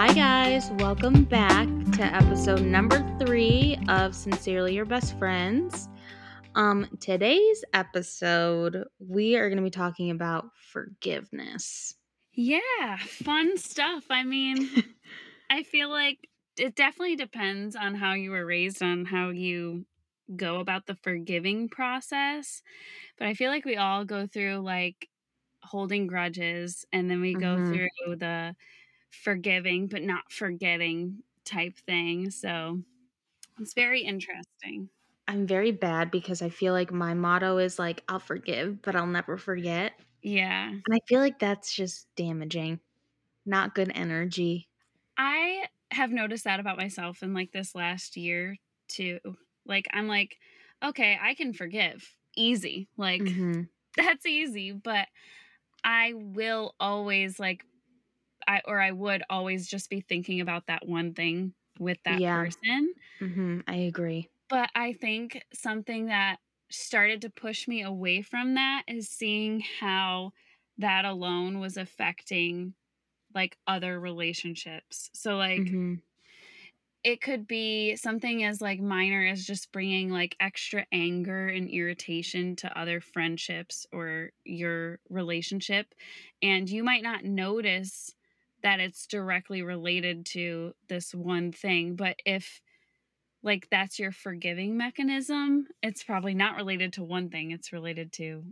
Hi, guys. Welcome back to episode number three of Sincerely Your Best Friends. Um, today's episode, we are going to be talking about forgiveness. Yeah, fun stuff. I mean, I feel like it definitely depends on how you were raised, on how you go about the forgiving process. But I feel like we all go through like holding grudges and then we go Mhm. through the forgiving but not forgetting type thing. So it's very interesting. I'm very bad because I feel like my motto is like, I'll forgive, but I'll never forget. Yeah. And I feel like that's just damaging, not good energy. I have noticed that about myself in like this last year too. Like I'm like, okay, I can forgive. Easy. Like Mhm. that's easy, but I will always like I or I would always just be thinking about that one thing with that Yeah. person. Mhm. I agree. But I think something that started to push me away from that is seeing how that alone was affecting like other relationships. So like Mhm. it could be something as like minor as just bringing like extra anger and irritation to other friendships or your relationship and you might not notice that it's directly related to this one thing but if like that's your forgiving mechanism it's probably not related to one thing it's related to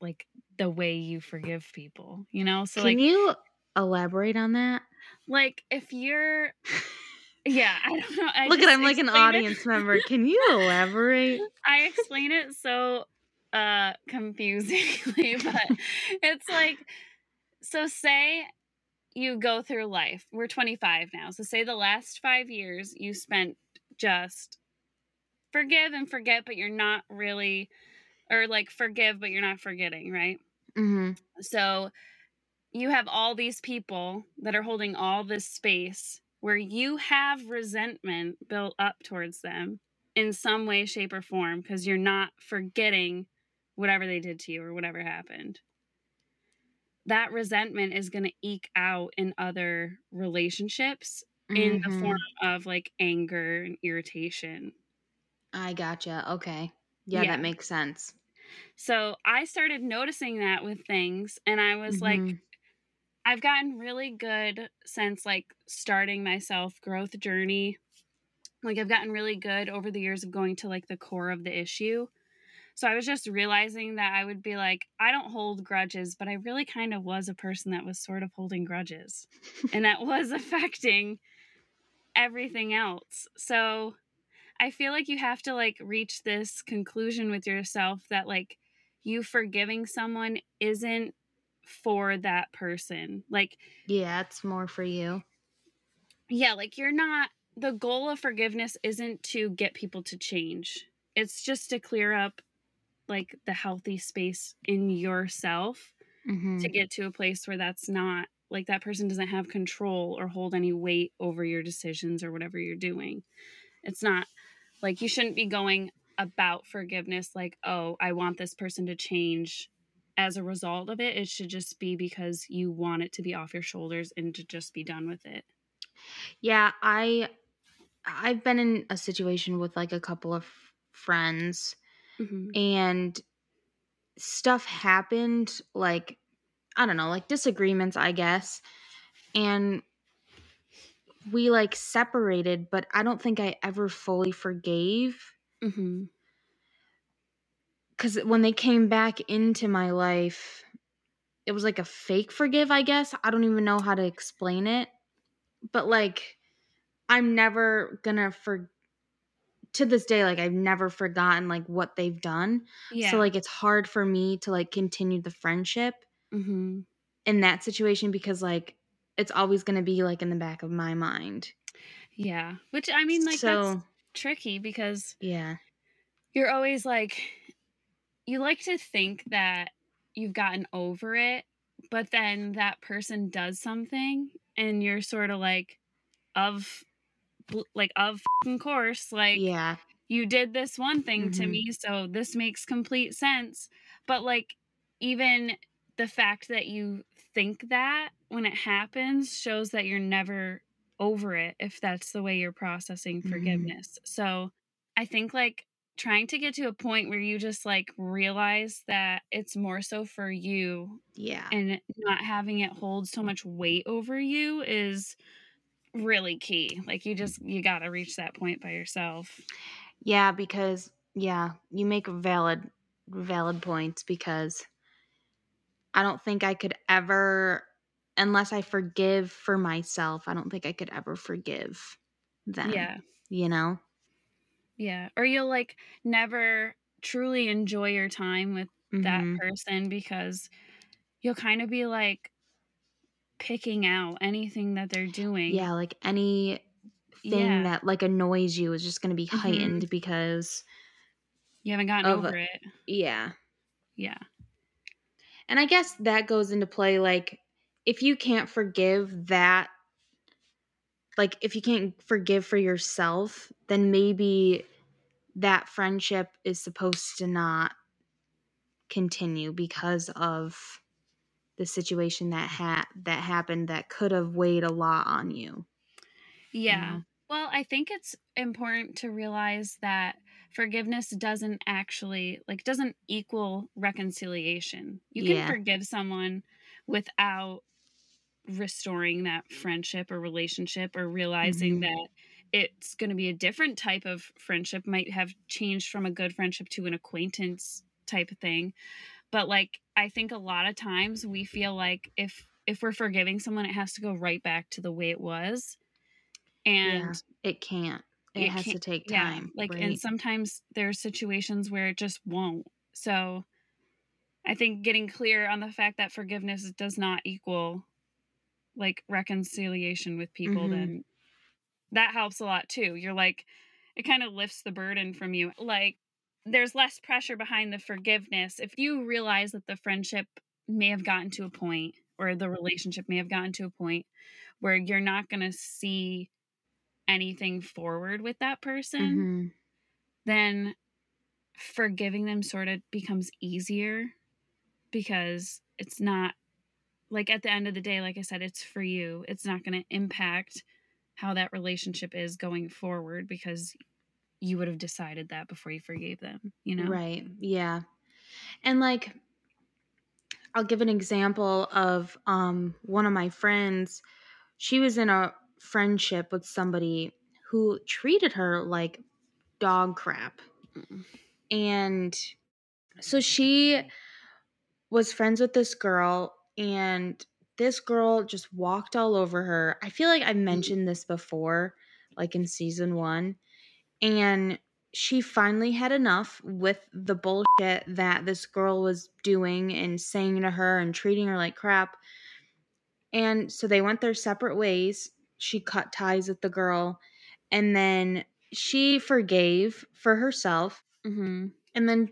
like the way you forgive people you know so Can like you elaborate on that? like if you're yeah i don't know I Look at I'm like an explained it- audience member. Can you elaborate? I explain it so uh confusingly, but it's like so say you go through life. We're 25 now. So say the last 5 years you spent just forgive and forget but you're not really or like forgive but you're not forgetting, right? Mhm. So you have all these people that are holding all this space where you have resentment built up towards them in some way, shape, or form because you're not forgetting whatever they did to you or whatever happened. That resentment is going to eke out in other relationships in the form of like anger and irritation. I gotcha. Okay. Yeah, Yeah. that makes sense. So I started noticing that with things, and I was like, Mhm. I've gotten really good since like starting my self growth journey. Like I've gotten really good over the years of going to like the core of the issue. So I was just realizing that I would be like, I don't hold grudges, but I really kind of was a person that was sort of holding grudges. and that was affecting everything else. So I feel like you have to like reach this conclusion with yourself that like you forgiving someone isn't for that person. Like Yeah, it's more for you. yeah, like you're not the goal of forgiveness isn't to get people to change. It's just to clear up like the healthy space in yourself Mhm. to get to a place where that's not like that person doesn't have control or hold any weight over your decisions or whatever you're doing. It's not like you shouldn't be going about forgiveness like, oh, I want this person to change as a result of it. It should just be because you want it to be off your shoulders and to just be done with it. Yeah, I I've been in a situation with like a couple of friends hmm and stuff happened like I don't know, like disagreements, I guess. And we like separated, but I don't think I ever fully forgave hmm cuz when they came back into my life, it was like a fake forgive, I guess. I don't even know how to explain it. But like I'm never going to for to this day like I've never forgotten like what they've done. Yeah. So like it's hard for me to like continue the friendship hmm in that situation because like it's always going to be like in the back of my mind. Yeah. Which I mean, like, so that's tricky because yeah. you're always like you like to think that you've gotten over it but then that person does something and you're sort of like of like of course like yeah. you did this one thing to Mhm. me so this makes complete sense but like even the fact that you think that when it happens shows that you're never over it if that's the way you're processing Mhm. forgiveness. So I think like trying to get to a point where you just like realize that it's more so for you Yeah. and not having it hold so much weight over you is really key. Like you just you got to reach that point by yourself. Yeah, because yeah, you make valid valid points because I don't think I could ever unless I forgive for myself, I don't think I could ever forgive them. Yeah. You know? Yeah. Or you'll like never truly enjoy your time with that Mhm. person because you'll kind of be like picking out anything that they're doing. Yeah, like any thing Yeah. that like annoys you is just going to be Mhm. heightened because You haven't gotten of- over it. yeah. Yeah. And I guess that goes into play like if you can't forgive that like if you can't forgive for yourself, then maybe that friendship is supposed to not continue because of the situation that ha- that happened that could have weighed a lot on you. you Yeah. know? Well, I think it's important to realize that forgiveness doesn't actually like doesn't equal reconciliation. You can Yeah. forgive someone without restoring that friendship or relationship or realizing Mhm. that it's going to be a different type of friendship might have changed from a good friendship to an acquaintance type of thing. But like I think a lot of times we feel like if if we're forgiving someone it has to go right back to the way it was. And yeah, it can't. It, it has to can't- take yeah, time. like right? and sometimes there's situations where it just won't so i think getting clear on the fact that forgiveness does not equal like reconciliation with people Mhm. then that helps a lot too you're like it kind of lifts the burden from you like there's less pressure behind the forgiveness if you realize that the friendship may have gotten to a point or the relationship may have gotten to a point where you're not going to see anything forward with that person Mhm. then forgiving them sort of becomes easier because it's not like at the end of the day like i said it's for you it's not going to impact how that relationship is going forward because you would have decided that before you forgave them you know Right. Yeah. And like I'll give an example of um one of my friends. She was in a friendship with somebody who treated her like dog crap. Mm. And so she was friends with this girl and this girl just walked all over her. I feel like I mentioned this before like in season 1 and she finally had enough with the bullshit that this girl was doing and saying to her and treating her like crap. And so they went their separate ways. She cut ties with the girl and then she forgave for herself mm-hmm. and then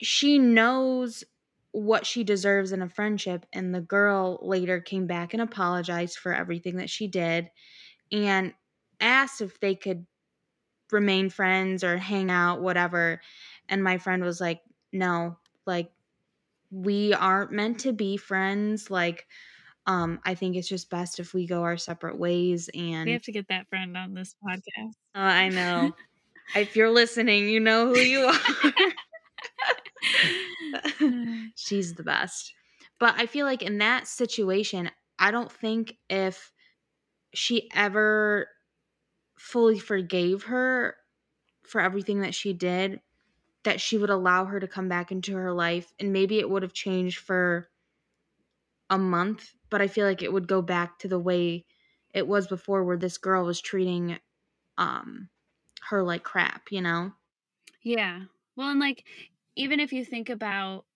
she knows what she deserves in a friendship and the girl later came back and apologized for everything that she did and asked if they could remain friends or hang out whatever. And my friend was like no like we aren't meant to be friends. Like um i think it's just best if we go our separate ways and we have to get that friend on this podcast. Oh, i know. If you're listening you know who you are. She's the best. But I feel like in that situation, I don't think if she ever fully forgave her for everything that she did, that she would allow her to come back into her life. And maybe it would have changed for a month, but I feel like it would go back to the way it was before, where this girl was treating um her like crap, you know? Yeah. Well, and like, even if you think about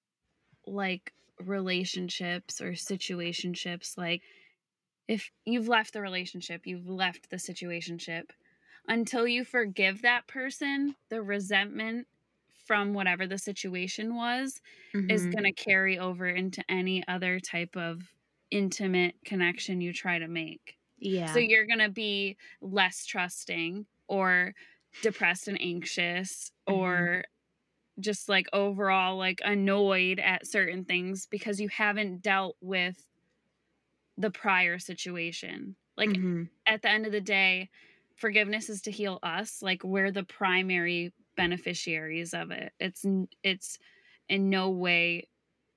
like relationships or situationships, like if you've left the relationship, you've left the situationship, until you forgive that person, the resentment from whatever the situation was is Mhm. going to carry over into any other type of intimate connection you try to make. yeah. So you're going to be less trusting or depressed and anxious Mhm. or just like overall like annoyed at certain things because you haven't dealt with the prior situation. Like Mhm. at the end of the day, forgiveness is to heal us. Like we're the primary beneficiaries of it. It's it's in no way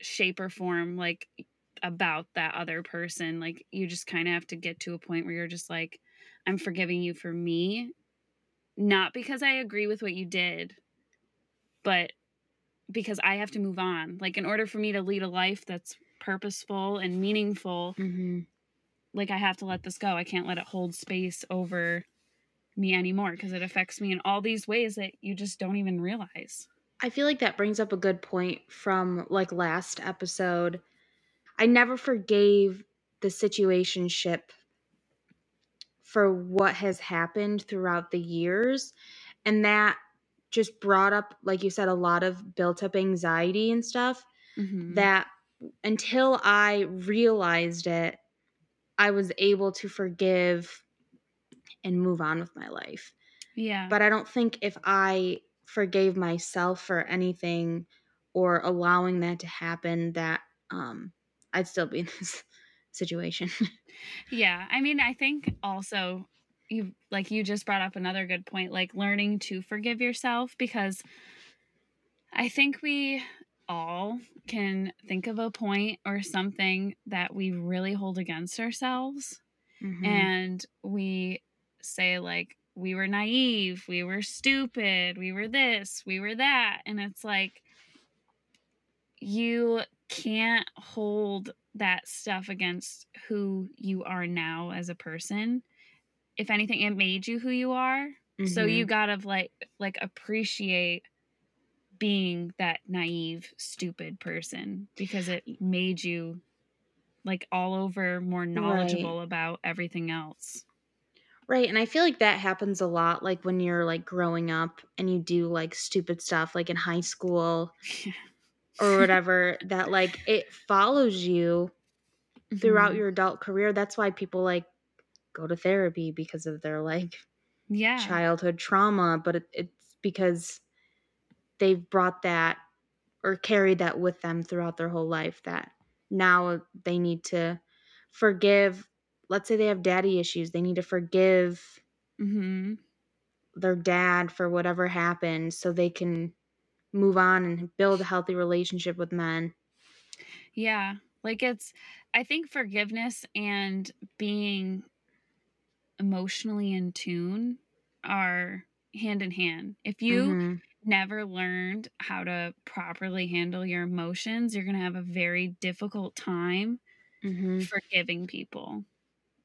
shape or form like about that other person. Like you just kind of have to get to a point where you're just like I'm forgiving you for me, not because I agree with what you did, but because I have to move on. Like in order for me to lead a life that's purposeful and meaningful, Mhm. like I have to let this go. I can't let it hold space over me anymore because it affects me in all these ways that you just don't even realize. I feel like that brings up a good point from like last episode. I never forgave the situationship for what has happened throughout the years. And that just brought up, like you said, a lot of built up anxiety and stuff Mhm. that until I realized it, I was able to forgive and move on with my life. yeah. But I don't think if I forgave myself for anything or allowing that to happen, that um, I'd still be in this situation. Yeah, I mean, I think also you like you just brought up another good point, like learning to forgive yourself because I think we all can think of a point or something that we really hold against ourselves Mhm. and we say like we were naive, we were stupid, we were this, we were that, and it's like you can't hold that stuff against who you are now as a person. If anything, it made you who you are. So Mhm. you gotta like like appreciate being that naive, stupid person because it made you like all over more knowledgeable about everything else. Right. And I feel like that happens a lot, like when you're like growing up and you do like stupid stuff, like in high school or whatever, that like it follows you throughout Mhm. your adult career. That's why people like go to therapy because of their like yeah. childhood trauma, but it, it's because they've brought that or carried that with them throughout their whole life that now they need to forgive. Let's say they have daddy issues, they need to forgive hmm their dad for whatever happened so they can move on and build a healthy relationship with men. Yeah. Like it's I think forgiveness and being emotionally in tune are hand in hand. If you Mhm. Never learned how to properly handle your emotions, you're going to have a very difficult time Mhm. forgiving people,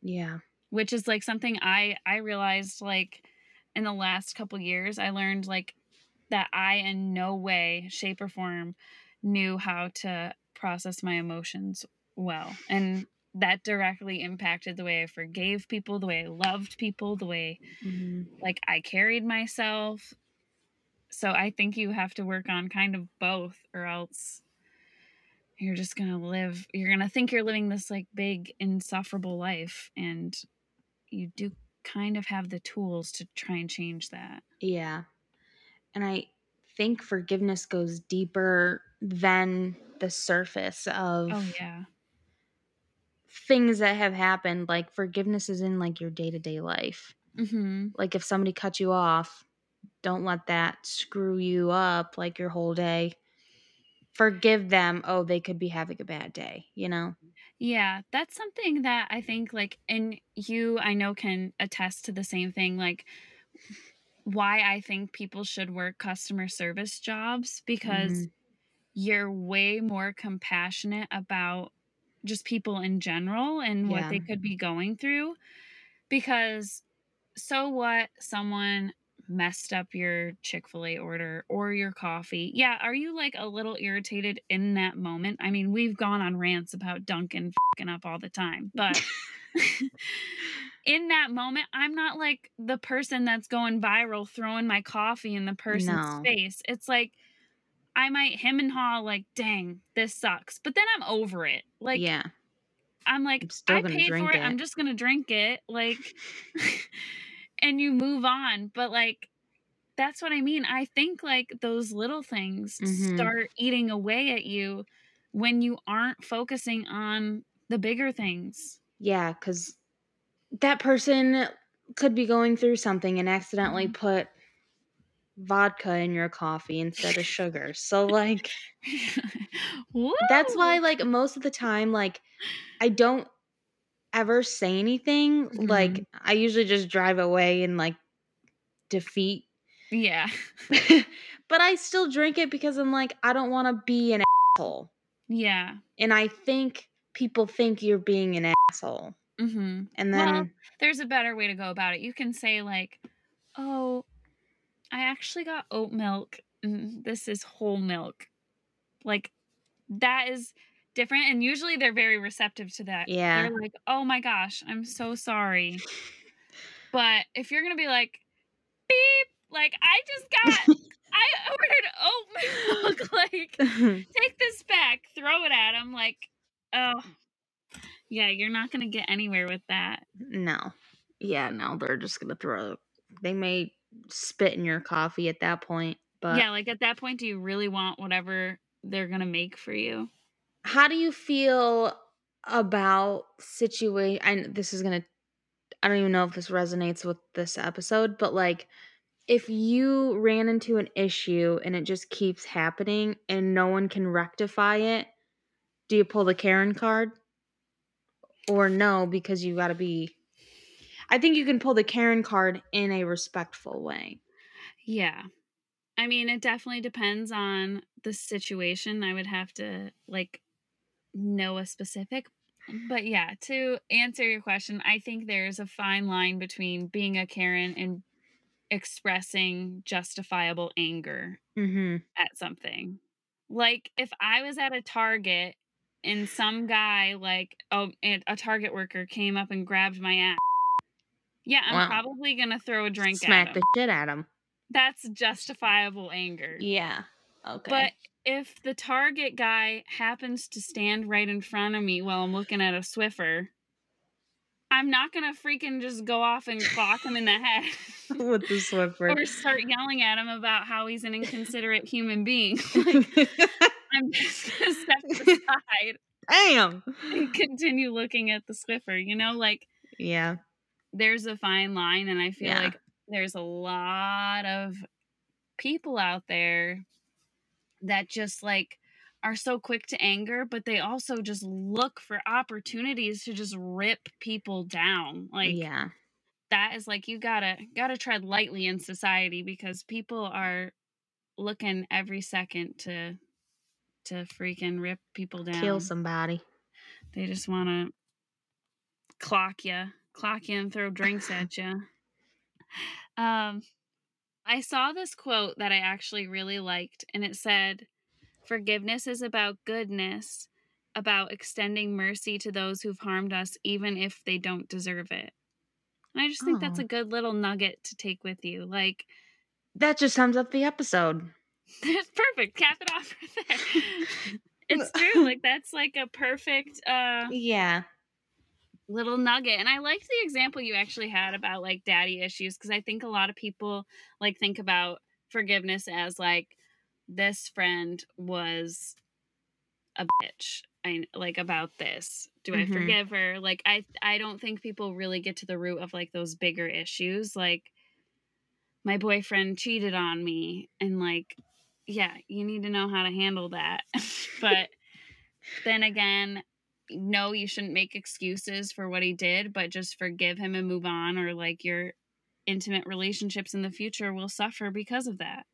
Yeah. which is like something I I realized like in the last couple years I learned like that I in no way shape or form knew how to process my emotions well. And that directly impacted the way I forgave people, the way I loved people, the way Mhm. like I carried myself. So I think you have to work on kind of both or else you're just going to live you're going to think you're living this like big insufferable life and you do kind of have the tools to try and change that. Yeah. And I think forgiveness goes deeper than the surface of Oh yeah. things that have happened. Like forgiveness is in like your day to day life. Mhm. Like if somebody cut you off, don't let that screw you up like your whole day. Forgive them. Oh, they could be having a bad day, you know? Yeah, that's something that I think like and you I know can attest to the same thing like why I think people should work customer service jobs because Mhm. you're way more compassionate about just people in general and what they could be going through because so what someone messed up your Chick-fil-A order or your coffee. Yeah, are you like a little irritated in that moment? I mean, we've gone on rants about Dunkin' fing up all the time, but in that moment, I'm not like the person that's going viral throwing my coffee in the person's No. face. It's like I might him and haw like, dang, this sucks. But then I'm over it. Like yeah. I'm like, I'm still I paid for it. I'm just gonna drink it. Like and you move on. But like that's what I mean. I think like those little things Mhm. start eating away at you when you aren't focusing on the bigger things. Yeah, because that person could be going through something and accidentally Mhm. put vodka in your coffee instead of sugar. So, like, that's why, like, most of the time, like, I don't ever say anything. Like, Mhm. I usually just drive away in, like, defeat. Yeah. but I still drink it because I'm like, I don't want to be an asshole. Yeah. And I think people think you're being an asshole. Mm-hmm. And then, Well, there's a better way to go about it. You can say like, "Oh, I actually got oat milk. And this is whole milk." Like that is different and usually they're very receptive to that. Yeah. They're like, "Oh my gosh, I'm so sorry." But if you're going to be like, "Beep, like I just got I ordered oat milk. like take this back, throw it at him like, "Oh, yeah, you're not going to get anywhere with that." no. Yeah, no, they're just going to throw, they may spit in your coffee at that point. But yeah, like at that point, do you really want whatever they're gonna make for you? How do you feel about situation? And this is to, I don't even know if this resonates with this episode, but like, if you ran into an issue and it just keeps happening and no one can rectify it, do you pull the Karen card? Or no, because you got to be. I think you can pull the Karen card in a respectful way. Yeah. I mean, it definitely depends on the situation. I would have to like know a specific. But yeah, to answer your question, I think there's a fine line between being a Karen and expressing justifiable anger Mm-hmm. at something. Like if I was at a Target and some guy like oh a Target worker came up and grabbed my ass. Yeah, I'm Wow. probably gonna throw a drink Smack the shit at him. That's justifiable anger. Yeah. Okay. But if the Target guy happens to stand right in front of me while I'm looking at a Swiffer, I'm not gonna freaking just go off and clock him in the head. with the Swiffer. or start yelling at him about how he's an inconsiderate human being. Like, I'm just gonna step aside Damn. and continue looking at the Swiffer. You know, like Yeah. there's a fine line, and I feel Yeah. like there's a lot of people out there that just like are so quick to anger, but they also just look for opportunities to just rip people down. Like yeah. that is like you gotta gotta tread lightly in society because people are looking every second to to freaking rip people down. Kill somebody. They just want to clock you, clock you, and throw drinks at you. Um, I saw this quote that I actually really liked, and it said, "Forgiveness is about goodness, about extending mercy to those who've harmed us, even if they don't deserve it." And I just think that's Oh. a good little nugget to take with you. Like, That just sums up the episode. that's perfect. Cap it off right there. it's true. Like that's like a perfect uh Yeah. Little nugget. And I liked the example you actually had about like daddy issues because I think a lot of people like think about forgiveness as like this friend was a bitch. I like about this. Do I Mhm. forgive her? Like I I don't think people really get to the root of like those bigger issues like my boyfriend cheated on me and like yeah, you need to know how to handle that. but then again, no, you shouldn't make excuses for what he did, but just forgive him and move on, or like your intimate relationships in the future will suffer because of that.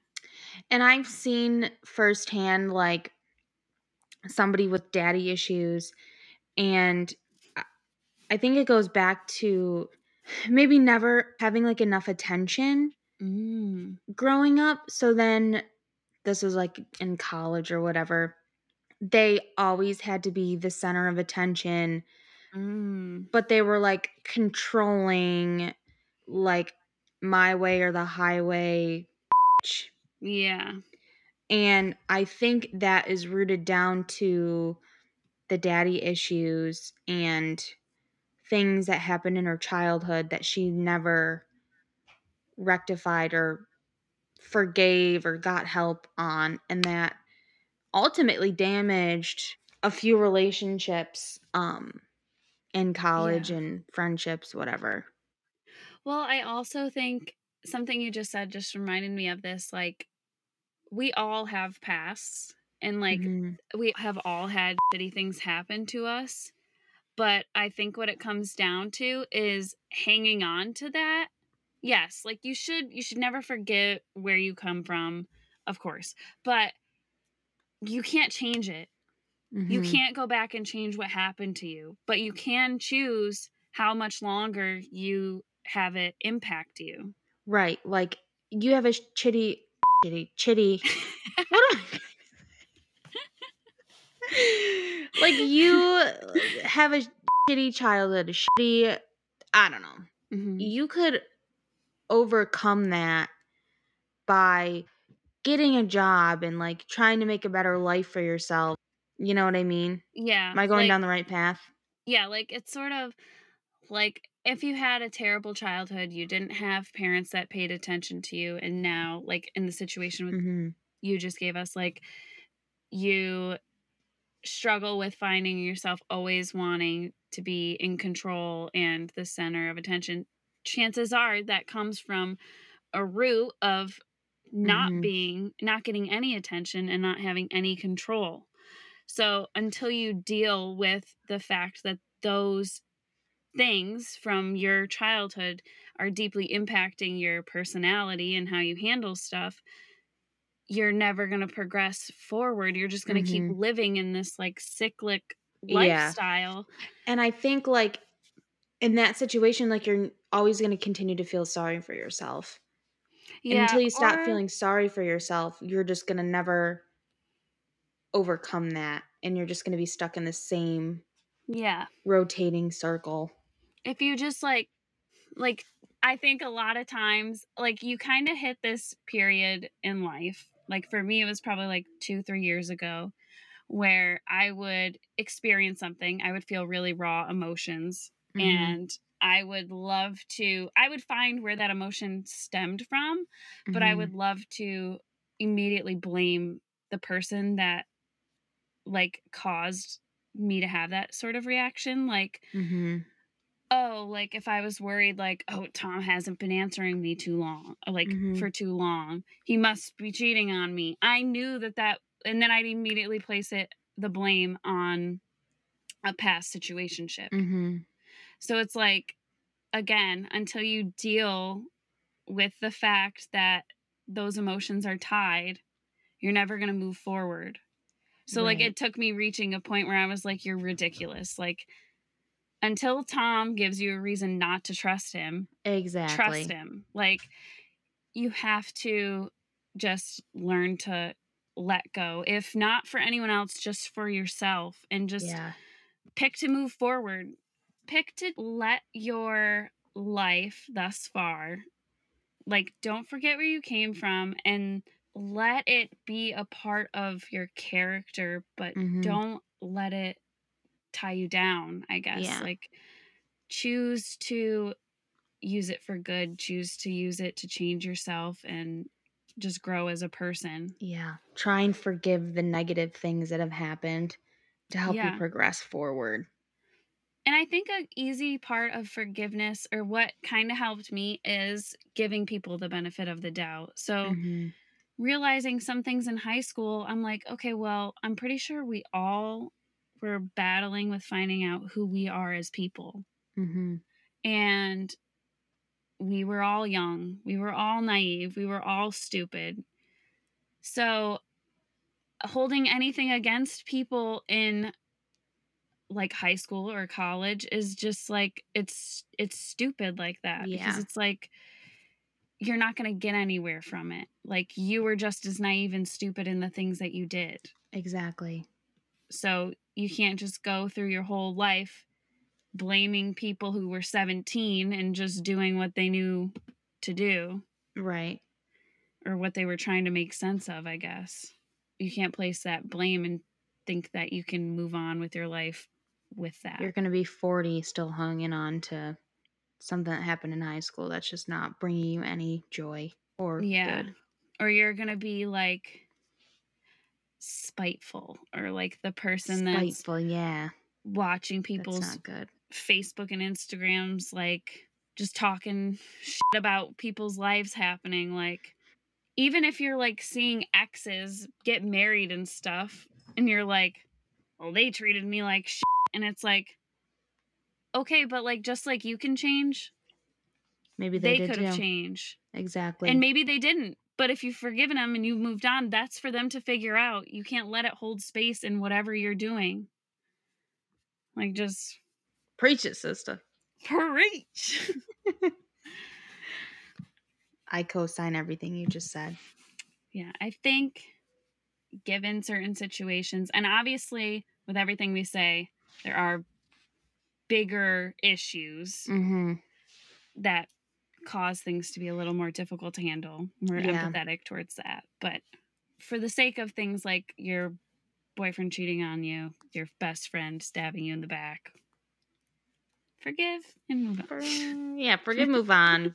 And I've seen firsthand like somebody with daddy issues and I- think it goes back to maybe never having like enough attention Mm. growing up. So then this was like in college or whatever. They always had to be the center of attention, Mm. but they were like controlling like my way or the highway. Yeah. And I think that is rooted down to the daddy issues and things that happened in her childhood that she never rectified or forgave or got help on and that ultimately damaged a few relationships um in college Yeah. and friendships, whatever. Well, I also think something you just said just reminded me of this. Like, we all have pasts, and like, Mhm. we have all had shitty things happen to us. But I think what it comes down to is hanging on to that. Yes, like you should you should never forget where you come from, of course. But you can't change it. You Mhm. can't go back and change what happened to you, but you can choose how much longer you have it impact you. Right. Like you have a chitty chitty chitty. what am I like you have a shitty childhood, a shitty I don't know. Mhm. You could overcome that by getting a job and like trying to make a better life for yourself. You know what I mean? Yeah. Am I going like, down the right path? Yeah, like it's sort of like if you had a terrible childhood, you didn't have parents that paid attention to you, and now, like in the situation with hmm you just gave us, like you struggle with finding yourself always wanting to be in control and the center of attention. Chances are that comes from a root of not Mhm. being, not getting any attention and not having any control. So until you deal with the fact that those things from your childhood are deeply impacting your personality and how you handle stuff, you're never going to progress forward. You're just going to keep Mhm. living in this like cyclic Yeah. lifestyle. And I think like in that situation, like you're always going to continue to feel sorry for yourself. Yeah. until you stop or- feeling sorry for yourself, you're just going to never overcome that. And you're just going to be stuck in the same Yeah. rotating circle. if you just like like i think a lot of times like you kind of hit this period in life like for me it was probably like two three years ago where i would experience something i would feel really raw emotions Mhm. and i would love to i would find where that emotion stemmed from but i Mhm. would love to immediately blame the person that like caused me to have that sort of reaction like mm-hmm. oh, like if I was worried, like, oh, Tom hasn't been answering me too long, or, like Mhm. for too long, he must be cheating on me. I knew that that, and then I'd immediately place it, the blame on a past situationship. Mhm. So it's like, again, until you deal with the fact that those emotions are tied, you're never going to move forward. So, like, it took me reaching a point where I was like, you're ridiculous. Like, until Tom gives you a reason not to trust him, Exactly. trust him. Like, you have to just learn to let go. If not for anyone else, just for yourself and just Yeah. pick to move forward. Pick to let your life thus far, like, don't forget where you came from and let it be a part of your character, but Mhm. don't let it tie you down, I guess. Yeah. Like, choose to use it for good, choose to use it to change yourself and just grow as a person. Yeah. Try and forgive the negative things that have happened to help Yeah. you progress forward. And I think a easy part of forgiveness or what kind of helped me is giving people the benefit of the doubt. So Mhm. realizing some things in high school, I'm like, okay, well, I'm pretty sure we all were battling with finding out who we are as people. Mhm. And we were all young, we were all naive, we were all stupid. So holding anything against people in like high school or college is just like it's it's stupid like that because it's like you're not going to get anywhere from it. Like you were just as naive and stupid in the things that you did. Exactly. So you can't just go through your whole life blaming people who were 17 and just doing what they knew to do Right. or what they were trying to make sense of, I guess. You can't place that blame and think that you can move on with your life with that. You're going to be 40 still hanging on to something that happened in high school that's just not bringing you any joy or yeah. good. Or you're going to be like spiteful or like the person that's Spiteful, yeah. watching people's not good. Facebook and Instagrams like just talking shit about people's lives happening like even if you're like seeing exes get married and stuff and you're like well they treated me like shit and it's like okay but like just like you can change Maybe they, they, could have changed Exactly. and maybe they didn't but if you've forgiven them and you've moved on that's for them to figure out you can't let it hold space in whatever you're doing like just Preach it, sister. preach I co-sign everything you just said. Yeah, I think given certain situations, and obviously with everything we say, there are bigger issues Mm-hmm. that cause things to be a little more difficult to handle. We're Yeah. empathetic towards that. But for the sake of things like your boyfriend cheating on you, your best friend stabbing you in the back, forgive and move on. Yeah, forgive, move on.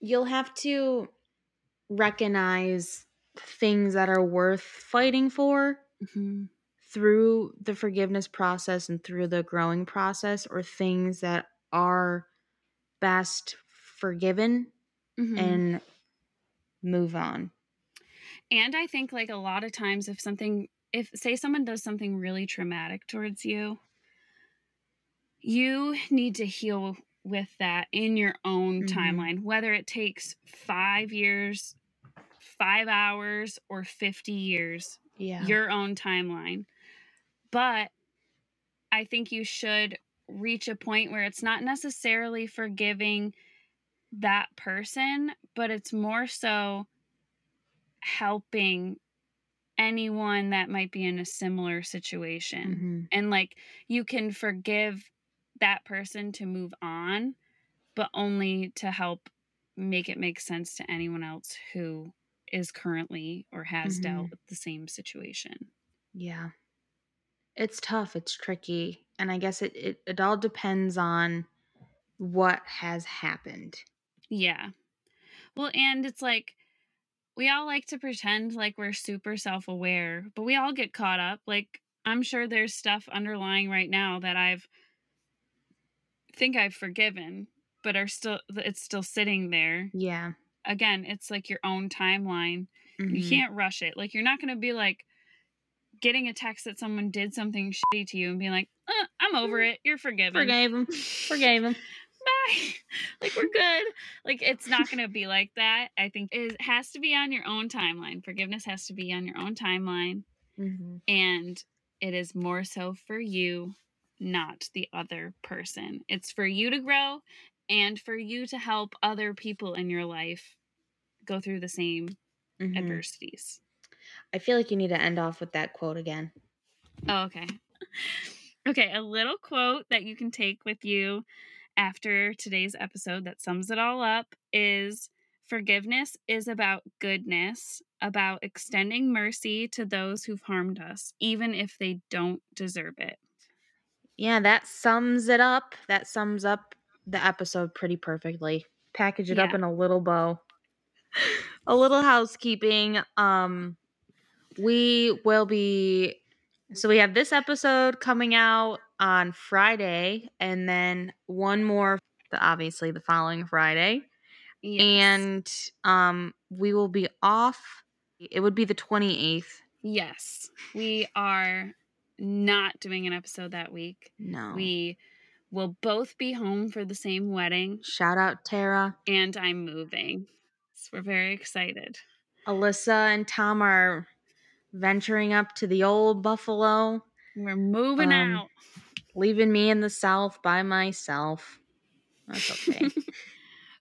You'll have to recognize things that are worth fighting for Mhm. Through the forgiveness process and through the growing process, or things that are best forgiven Mhm. and move on. And I think like a lot of times if something if say someone does something really traumatic towards you, you need to heal with that in your own Mhm. timeline, whether it takes 5 years, 5 hours or 50 years, Yeah. your own timeline. But I think you should reach a point where it's not necessarily forgiving that person, but it's more so helping anyone that might be in a similar situation. Mhm. And like you can forgive that person to move on, but only to help make it make sense to anyone else who is currently or has dealt Mhm. with the same situation. Yeah. It's tough. It's tricky. And I guess it, it, it all depends on what has happened. Yeah. Well, and it's like we all like to pretend like we're super self aware, but we all get caught up. Like, I'm sure there's stuff underlying right now that I've think I've forgiven, but are still, it's still sitting there. Yeah. Again, it's like your own timeline. You Mhm. can't rush it. Like, you're not going to be like getting a text that someone did something shitty to you and being like, uh, I'm over it. You're forgiven. Forgave him. Forgave him. bye. like we're good. Like it's not going to be like that. I think it has to be on your own timeline. Forgiveness has to be on your own timeline Mhm. and it is more so for you, not the other person. It's for you to grow and for you to help other people in your life go through the same Mhm. adversities. I feel like you need to end off with that quote again. Oh, okay. Okay, a little quote that you can take with you after today's episode that sums it all up is forgiveness is about goodness, about extending mercy to those who've harmed us, even if they don't deserve it. Yeah, that sums it up. That sums up the episode pretty perfectly. Package it up in a little bow. a little housekeeping. Um we will be so we have this episode coming out on Friday and then one more obviously the following Friday. Yes. And um we will be off it would be the 28th. yes, we are not doing an episode that week. No. We will both be home for the same wedding, Shout out Tara. and I'm moving. So we're very excited. Alyssa and Tom are venturing up to the old Buffalo, We're moving Um, out. leaving me in the South by myself. That's okay.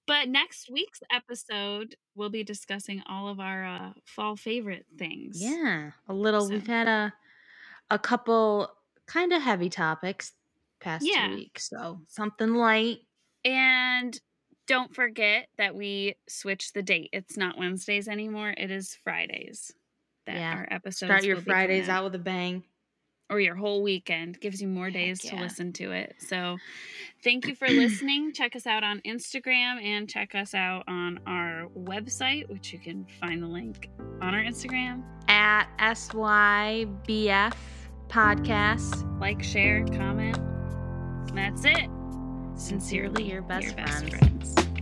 But next week's episode, we'll be discussing all of our uh, fall favorite things. yeah, a little. So- We've had a a couple kind of heavy topics past Yeah. two weeks, so something light. And don't forget that we switched the date. It's not Wednesdays anymore. It is Fridays. That Yeah. our episodes Start your will be coming Fridays out with a bang. or your whole weekend. Gives you more days to listen to it. So thank you for listening. check us out on Instagram and check us out on our website, which you can find the link on our Instagram. At SYBF podcast. Like, share, comment. That's it. Sincerely, your best your best friends. friends.